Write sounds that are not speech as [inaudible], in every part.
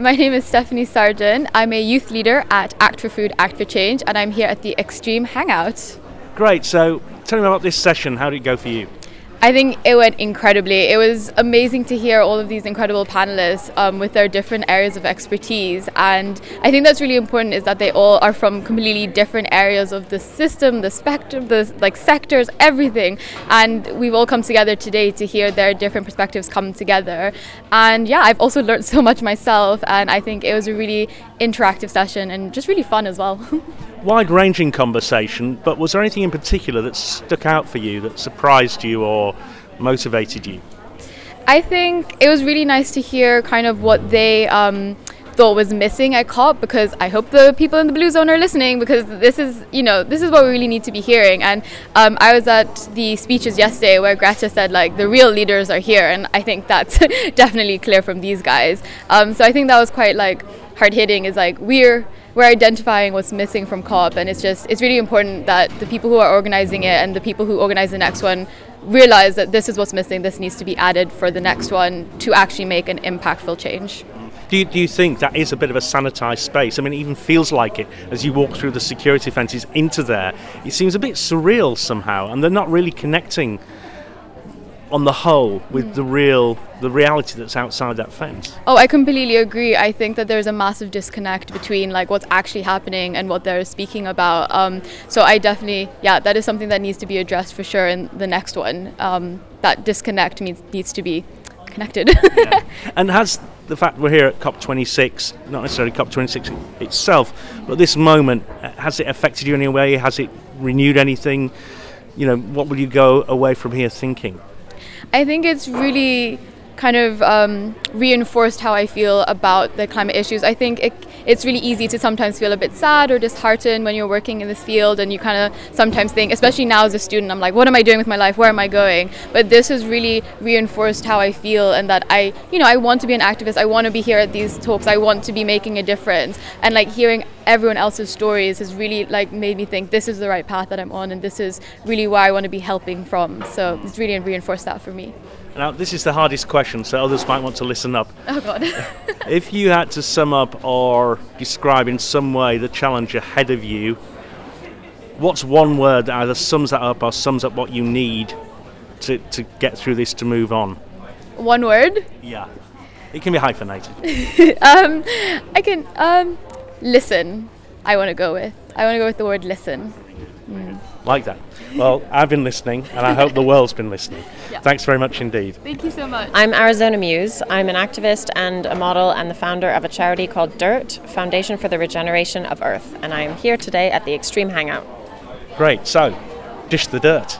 My name is Stephanie Sargent. I'm a youth leader at Act for Food, Act for Change, and I'm here at the Extreme Hangout. Great. So, tell me about this session. How did it go for you? I think it went incredibly. It was amazing to hear all of these incredible panelists um, with their different areas of expertise, and I think that's really important. Is that they all are from completely different areas of the system, the spectrum, the like sectors, everything, and we've all come together today to hear their different perspectives come together. And yeah, I've also learned [laughs] so much myself, and I think it was a really interactive session and just really fun as well. [laughs] wide ranging conversation, but was there anything in particular that stuck out for you, that surprised you or motivated you? I think it was really nice to hear kind of what they um, thought was missing at COP because I hope the people in the blue zone are listening because this is you know this is what we really need to be hearing and um, I was at the speeches yesterday where Greta said like the real leaders are here and I think that's [laughs] definitely clear from these guys um, so I think that was quite like hard hitting is like we're we're identifying what's missing from COP, and it's just it's really important that the people who are organizing it and the people who organize the next one realize that this is what's missing. This needs to be added for the next one to actually make an impactful change. Do you, do you think that is a bit of a sanitized space? I mean, it even feels like it as you walk through the security fences into there. It seems a bit surreal somehow, and they're not really connecting on the whole with mm. the real the reality that's outside that fence. Oh, I completely agree. I think that there's a massive disconnect between like what's actually happening and what they're speaking about. Um, so I definitely, yeah, that is something that needs to be addressed for sure in the next one. Um, that disconnect means needs to be connected. [laughs] yeah. And has the fact we're here at COP26, not necessarily COP26 itself, but this moment, has it affected you in any way? Has it renewed anything? You know, what will you go away from here thinking? I think it's really kind of um, reinforced how I feel about the climate issues. I think it, it's really easy to sometimes feel a bit sad or disheartened when you're working in this field, and you kind of sometimes think, especially now as a student, I'm like, what am I doing with my life? Where am I going? But this has really reinforced how I feel, and that I, you know, I want to be an activist. I want to be here at these talks. I want to be making a difference, and like hearing everyone else's stories has really like made me think this is the right path that I'm on, and this is really where I want to be helping from. So it's really reinforced that for me. Now, this is the hardest question, so others might want to listen up. Oh, God. [laughs] [laughs] if you had to sum up or describe in some way the challenge ahead of you, what's one word that either sums that up or sums up what you need to, to get through this to move on? One word? Yeah. It can be hyphenated. [laughs] um, I can. Um, listen, I want to go with. I want to go with the word listen. Mm. Like that. Well, I've been listening, and I hope the world's been listening. Yeah. Thanks very much indeed. Thank you so much. I'm Arizona Muse. I'm an activist and a model and the founder of a charity called DIRT, Foundation for the Regeneration of Earth. And I am here today at the Extreme Hangout. Great. So, dish the dirt.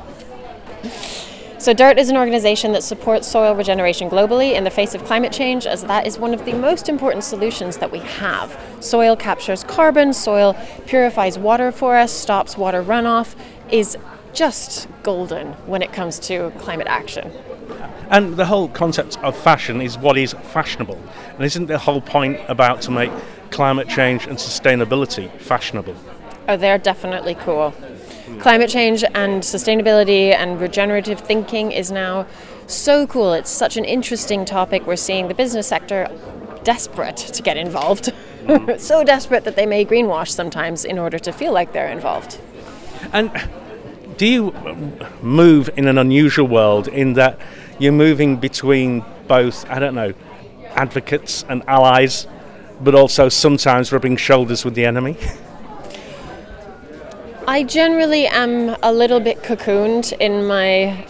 So, DIRT is an organization that supports soil regeneration globally in the face of climate change, as that is one of the most important solutions that we have. Soil captures carbon, soil purifies water for us, stops water runoff, is just golden when it comes to climate action. And the whole concept of fashion is what is fashionable. And isn't the whole point about to make climate change and sustainability fashionable? Oh, they're definitely cool. Climate change and sustainability and regenerative thinking is now so cool. It's such an interesting topic. We're seeing the business sector desperate to get involved. Mm. [laughs] so desperate that they may greenwash sometimes in order to feel like they're involved. And do you move in an unusual world in that you're moving between both, I don't know, advocates and allies, but also sometimes rubbing shoulders with the enemy? [laughs] I generally am a little bit cocooned in my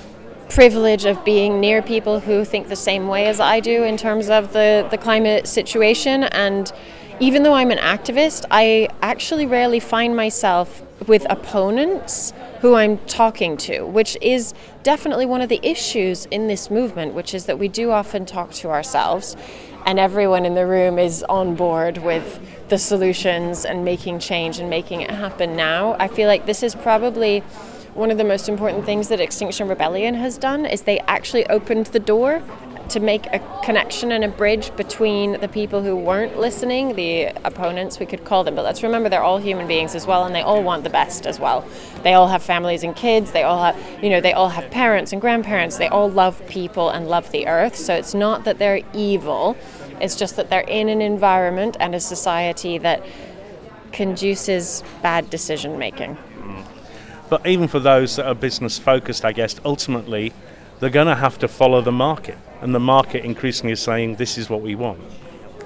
privilege of being near people who think the same way as I do in terms of the, the climate situation. And even though I'm an activist, I actually rarely find myself with opponents who I'm talking to, which is definitely one of the issues in this movement, which is that we do often talk to ourselves, and everyone in the room is on board with the solutions and making change and making it happen now. I feel like this is probably one of the most important things that Extinction Rebellion has done is they actually opened the door to make a connection and a bridge between the people who weren't listening, the opponents, we could call them. But let's remember they're all human beings as well, and they all want the best as well. They all have families and kids. They all have, you know, they all have parents and grandparents. They all love people and love the earth. So it's not that they're evil. It's just that they're in an environment and a society that conduces bad decision making. Mm. But even for those that are business focused, I guess ultimately they're going to have to follow the market, and the market increasingly is saying this is what we want.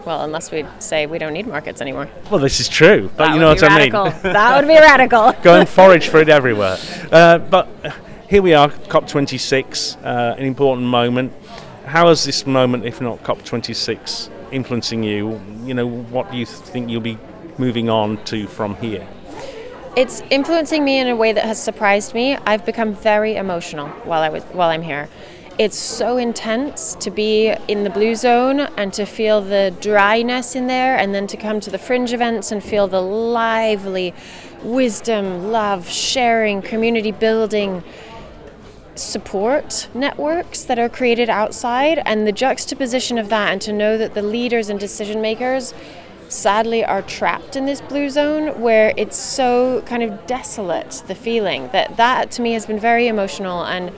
Well, unless we say we don't need markets anymore. Well, this is true, but That you know what be I mean. radical. [laughs] that would be radical. [laughs] Go and forage for it everywhere. Uh, but here we are, COP26, uh, an important moment. How is this moment, if not COP26, influencing you? You know, what do you think you'll be moving on to from here? It's influencing me in a way that has surprised me. I've become very emotional while I was while I'm here. It's so intense to be in the blue zone and to feel the dryness in there, and then to come to the fringe events and feel the lively wisdom, love, sharing, community building support networks that are created outside, and the juxtaposition of that, and to know that the leaders and decision makers sadly are trapped in this blue zone where it's so kind of desolate the feeling. That that to me has been very emotional and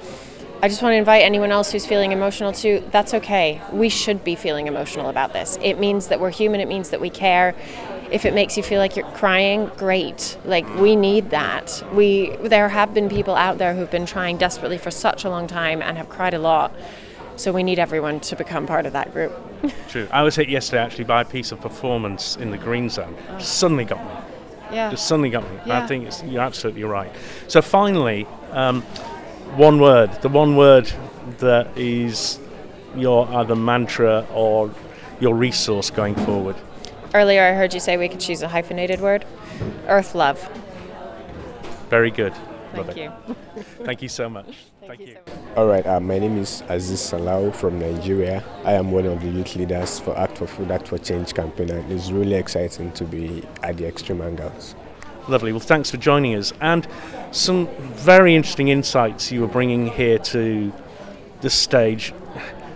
I just want to invite anyone else who's feeling emotional too. That's okay. We should be feeling emotional about this. It means that we're human. It means that we care. If it makes you feel like you're crying, great. Like we need that. We there have been people out there who've been trying desperately for such a long time and have cried a lot. So we need everyone to become part of that group. [laughs] True. I was hit yesterday actually by a piece of performance in the green zone. Suddenly got me. Yeah. Just suddenly got me. Yeah. I think it's, you're absolutely right. So finally, um, one word. The one word that is your either mantra or your resource going forward. Earlier I heard you say we could choose a hyphenated word. Earth love. Very good. Thank Love it. you. [laughs] Thank you so much. Thank, you. All right, uh, my name is Aziz Salau from Nigeria. I am one of the youth leaders for Act for Food, Act for Change campaign, and it's really exciting to be at the Extreme Hangouts. Lovely. Well, thanks for joining us. And some very interesting insights you were bringing here to the stage.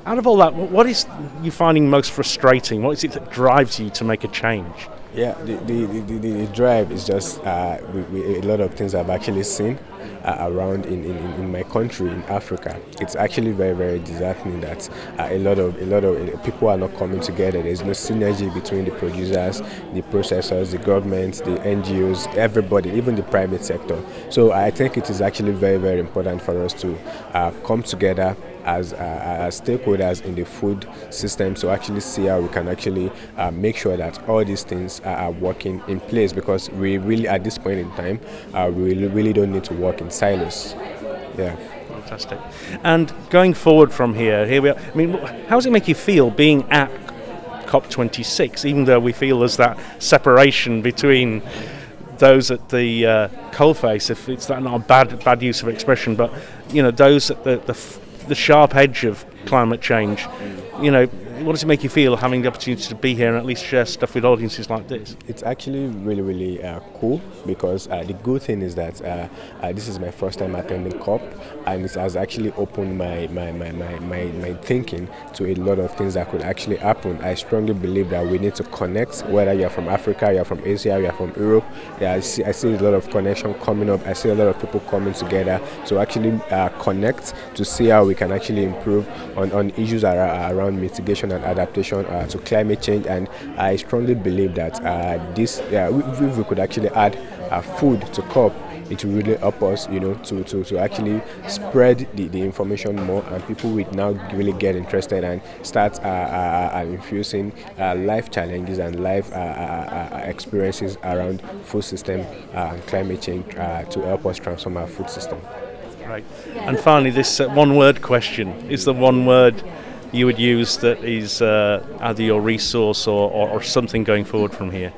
Out of all that, what is you finding most frustrating? What is it that drives you to make a change? Yeah, the, the, the, the, drive is just uh, we, we, a lot of things I've actually seen uh, around in, in, in my country in Africa. It's actually very very disheartening that uh, a lot of a lot of uh, people are not coming together. There's no synergy between the producers, the processors, the governments, the NGOs, everybody, even the private sector. So I think it is actually very very important for us to uh, come together as, uh, as stakeholders in the food system to actually see how we can actually uh, make sure that all these things are, are working in place because we really at this point in time uh, we really, don't need to work in silos yeah Fantastic. And going forward from here, here we are. I mean, how does it make you feel being at COP26, even though we feel there's that separation between those at the uh, coalface, if it's not a bad bad use of expression, but you know those at the the, the sharp edge of climate change. You know, what does it make you feel having the opportunity to be here and at least share stuff with audiences like this? it's actually really really uh, cool because uh, the good thing is that uh, uh, this is my first time attending COP and it has actually opened my my, my, my, my my thinking to a lot of things that could actually happen. I strongly believe that we need to connect whether you're from Africa, you're from Asia, you're from Europe. Yeah, I see, I see a lot of connection coming up. I see a lot of people coming together to actually uh, connect to see how we can actually improve on, on issues around mitigation and adaptation uh, to climate change. And I strongly believe that uh, this, yeah, we, we could actually add uh, food to COP, it will really help us, you know, to, to, to actually spread the, the information more, and people will now really get interested and start uh, uh, uh, infusing uh, life challenges and life uh, uh, experiences around food system and climate change to help us transform our food system. Right. And finally, this one word question is the one word you would use that is uh, either your resource or, or, or something going forward from here?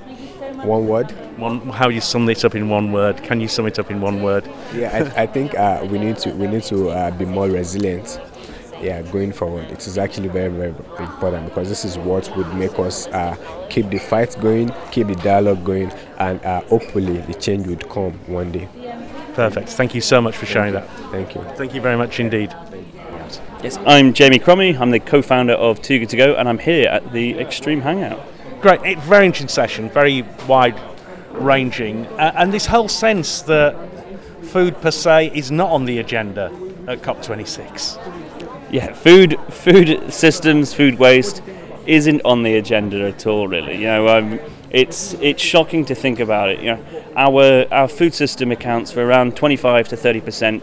One word. One, how you sum this up in one word? Can you sum it up in one word? Yeah, I, I think uh, we need to we need to uh, be more resilient. Yeah, going forward, it is actually very very important because this is what would make us uh, keep the fight going, keep the dialogue going, and uh, hopefully the change would come one day. Perfect. Thank you so much for sharing that. Thank you. Thank you very much indeed. Yes, I'm Jamie Crummie. I'm the co-founder of Too Good To Go, and I'm here at the Extreme Hangout. Great, very interesting session, very wide ranging, uh, and this whole sense that food per se is not on the agenda at COP26. Yeah, food, food systems, food waste isn't on the agenda at all. Really, you know, um, it's it's shocking to think about it. You know, our our food system accounts for around 25 to 30 percent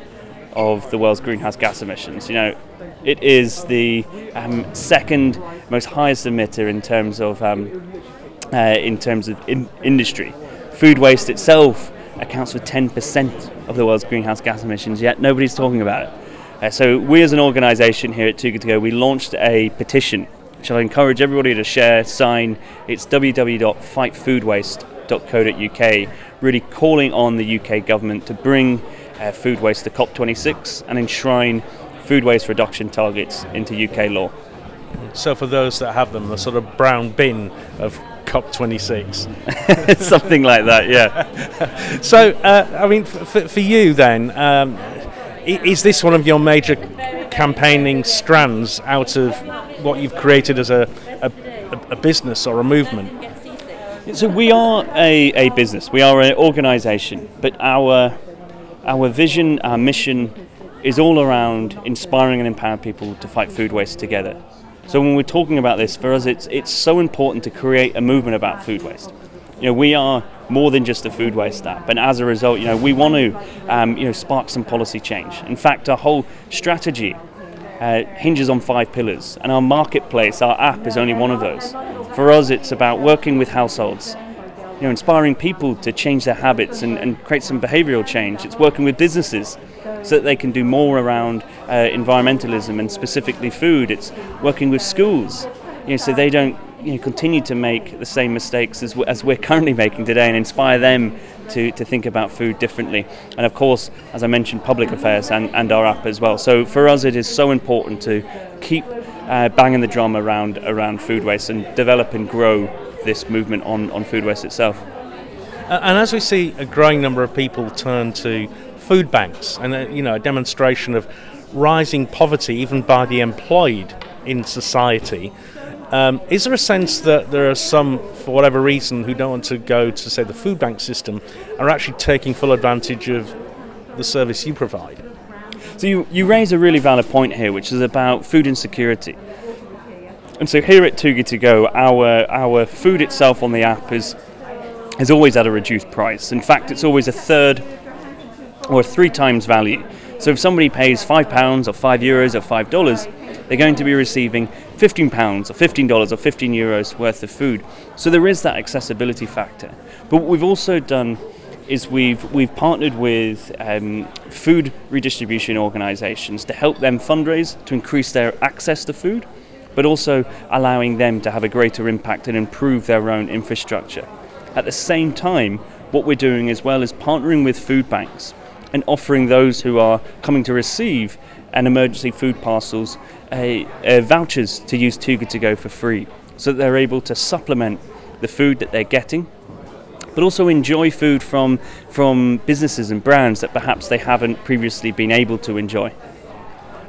of the world's greenhouse gas emissions. You know, it is the um, second most highest emitter in terms of um, uh, in terms of in industry. Food waste itself accounts for 10% of the world's greenhouse gas emissions, yet nobody's talking about it. Uh, so we as an organisation here at Too Good To Go, we launched a petition, which I encourage everybody to share, sign. It's www.fightfoodwaste.co.uk, really calling on the UK government to bring uh, food waste to COP26 and enshrine food waste reduction targets into UK law. So for those that have them, the sort of brown bin of COP26. [laughs] Something like that, yeah. [laughs] so, uh, I mean, for, for you then, um, is this one of your major campaigning strands out of what you've created as a, a, a business or a movement? So we are a, a business, we are an organisation, but our our vision, our mission is all around inspiring and empowering people to fight food waste together. So when we're talking about this, for us, it's it's so important to create a movement about food waste. You know, we are more than just a food waste app. And as a result, you know, we want to, um, you know, spark some policy change. In fact, our whole strategy uh, hinges on five pillars, and our marketplace, our app, is only one of those. For us, it's about working with households, you know, inspiring people to change their habits and, and create some behavioural change. It's working with businesses so that they can do more around uh, environmentalism and specifically food. It's working with schools, you know, so they don't you know, continue to make the same mistakes as, as we're currently making today and inspire them to, to think about food differently. And of course, as I mentioned, public affairs and, and our app as well. So for us, it is so important to keep uh, banging the drum around, around food waste and develop and grow this movement on, on food waste itself. And as we see a growing number of people turn to food banks and a, you know a demonstration of rising poverty even by the employed in society, um, is there a sense that there are some, for whatever reason, who don't want to go to, say, the food bank system, are actually taking full advantage of the service you provide? So you, you raise a really valid point here, which is about food insecurity. And so here at Good To Go, our, our food itself on the app is, is always at a reduced price. In fact, it's always a third or three times value. So if somebody pays £5 or 5 euros or $5, they're going to be receiving £15 or $15 or 15 euros worth of food. So there is that accessibility factor. But what we've also done is we've we've partnered with um, food redistribution organisations to help them fundraise to increase their access to food, but also allowing them to have a greater impact and improve their own infrastructure. At the same time, what we're doing as well is partnering with food banks and offering those who are coming to receive an emergency food parcels a, a vouchers to use Too Good To Go for free so that they're able to supplement the food that they're getting but also enjoy food from from businesses and brands that perhaps they haven't previously been able to enjoy.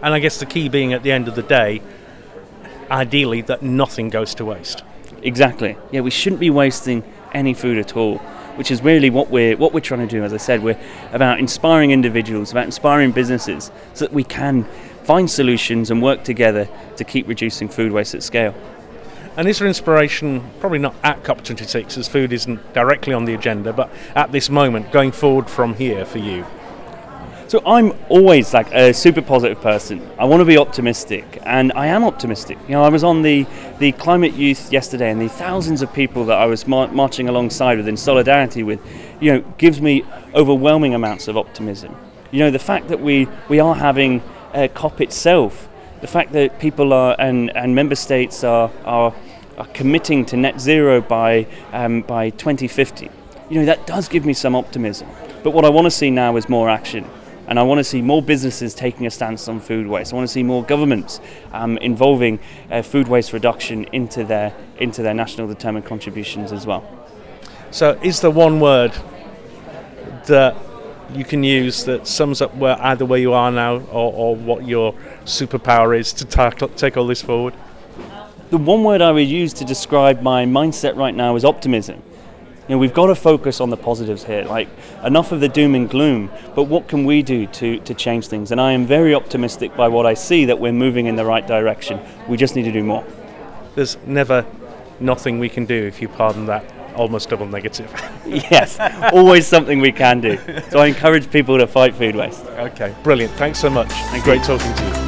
And I guess the key being at the end of the day, ideally that nothing goes to waste. Exactly. Yeah, we shouldn't be wasting any food at all which is really what we're what we're trying to do. As I said, we're about inspiring individuals, about inspiring businesses, so that we can find solutions and work together to keep reducing food waste at scale. And is there inspiration, probably not at COP26 as food isn't directly on the agenda, but at this moment, going forward from here for you? So I'm always like a super positive person. I want to be optimistic, and I am optimistic. You know, I was on the the climate youth yesterday, and the thousands of people that I was mar- marching alongside with in solidarity with, you know, gives me overwhelming amounts of optimism. You know, the fact that we we are having a COP itself, the fact that people are and and member states are are, are committing to net zero by um, by 2050. You know, that does give me some optimism. But what I want to see now is more action. And I want to see more businesses taking a stance on food waste. I want to see more governments um, involving uh, food waste reduction into their into their national determined contributions as well. So, is there one word that you can use that sums up where either where you are now or, or what your superpower is to tackle, take all this forward? The one word I would use to describe my mindset right now is optimism you know, we've got to focus on the positives here. Like enough of the doom and gloom, but what can we do to, to change things? And I am very optimistic by what I see that we're moving in the right direction. We just need to do more. There's never nothing we can do, if you pardon that almost double negative. [laughs] yes, always something we can do. So I encourage people to fight food waste. Okay, brilliant. Thanks so much. And great talking to you.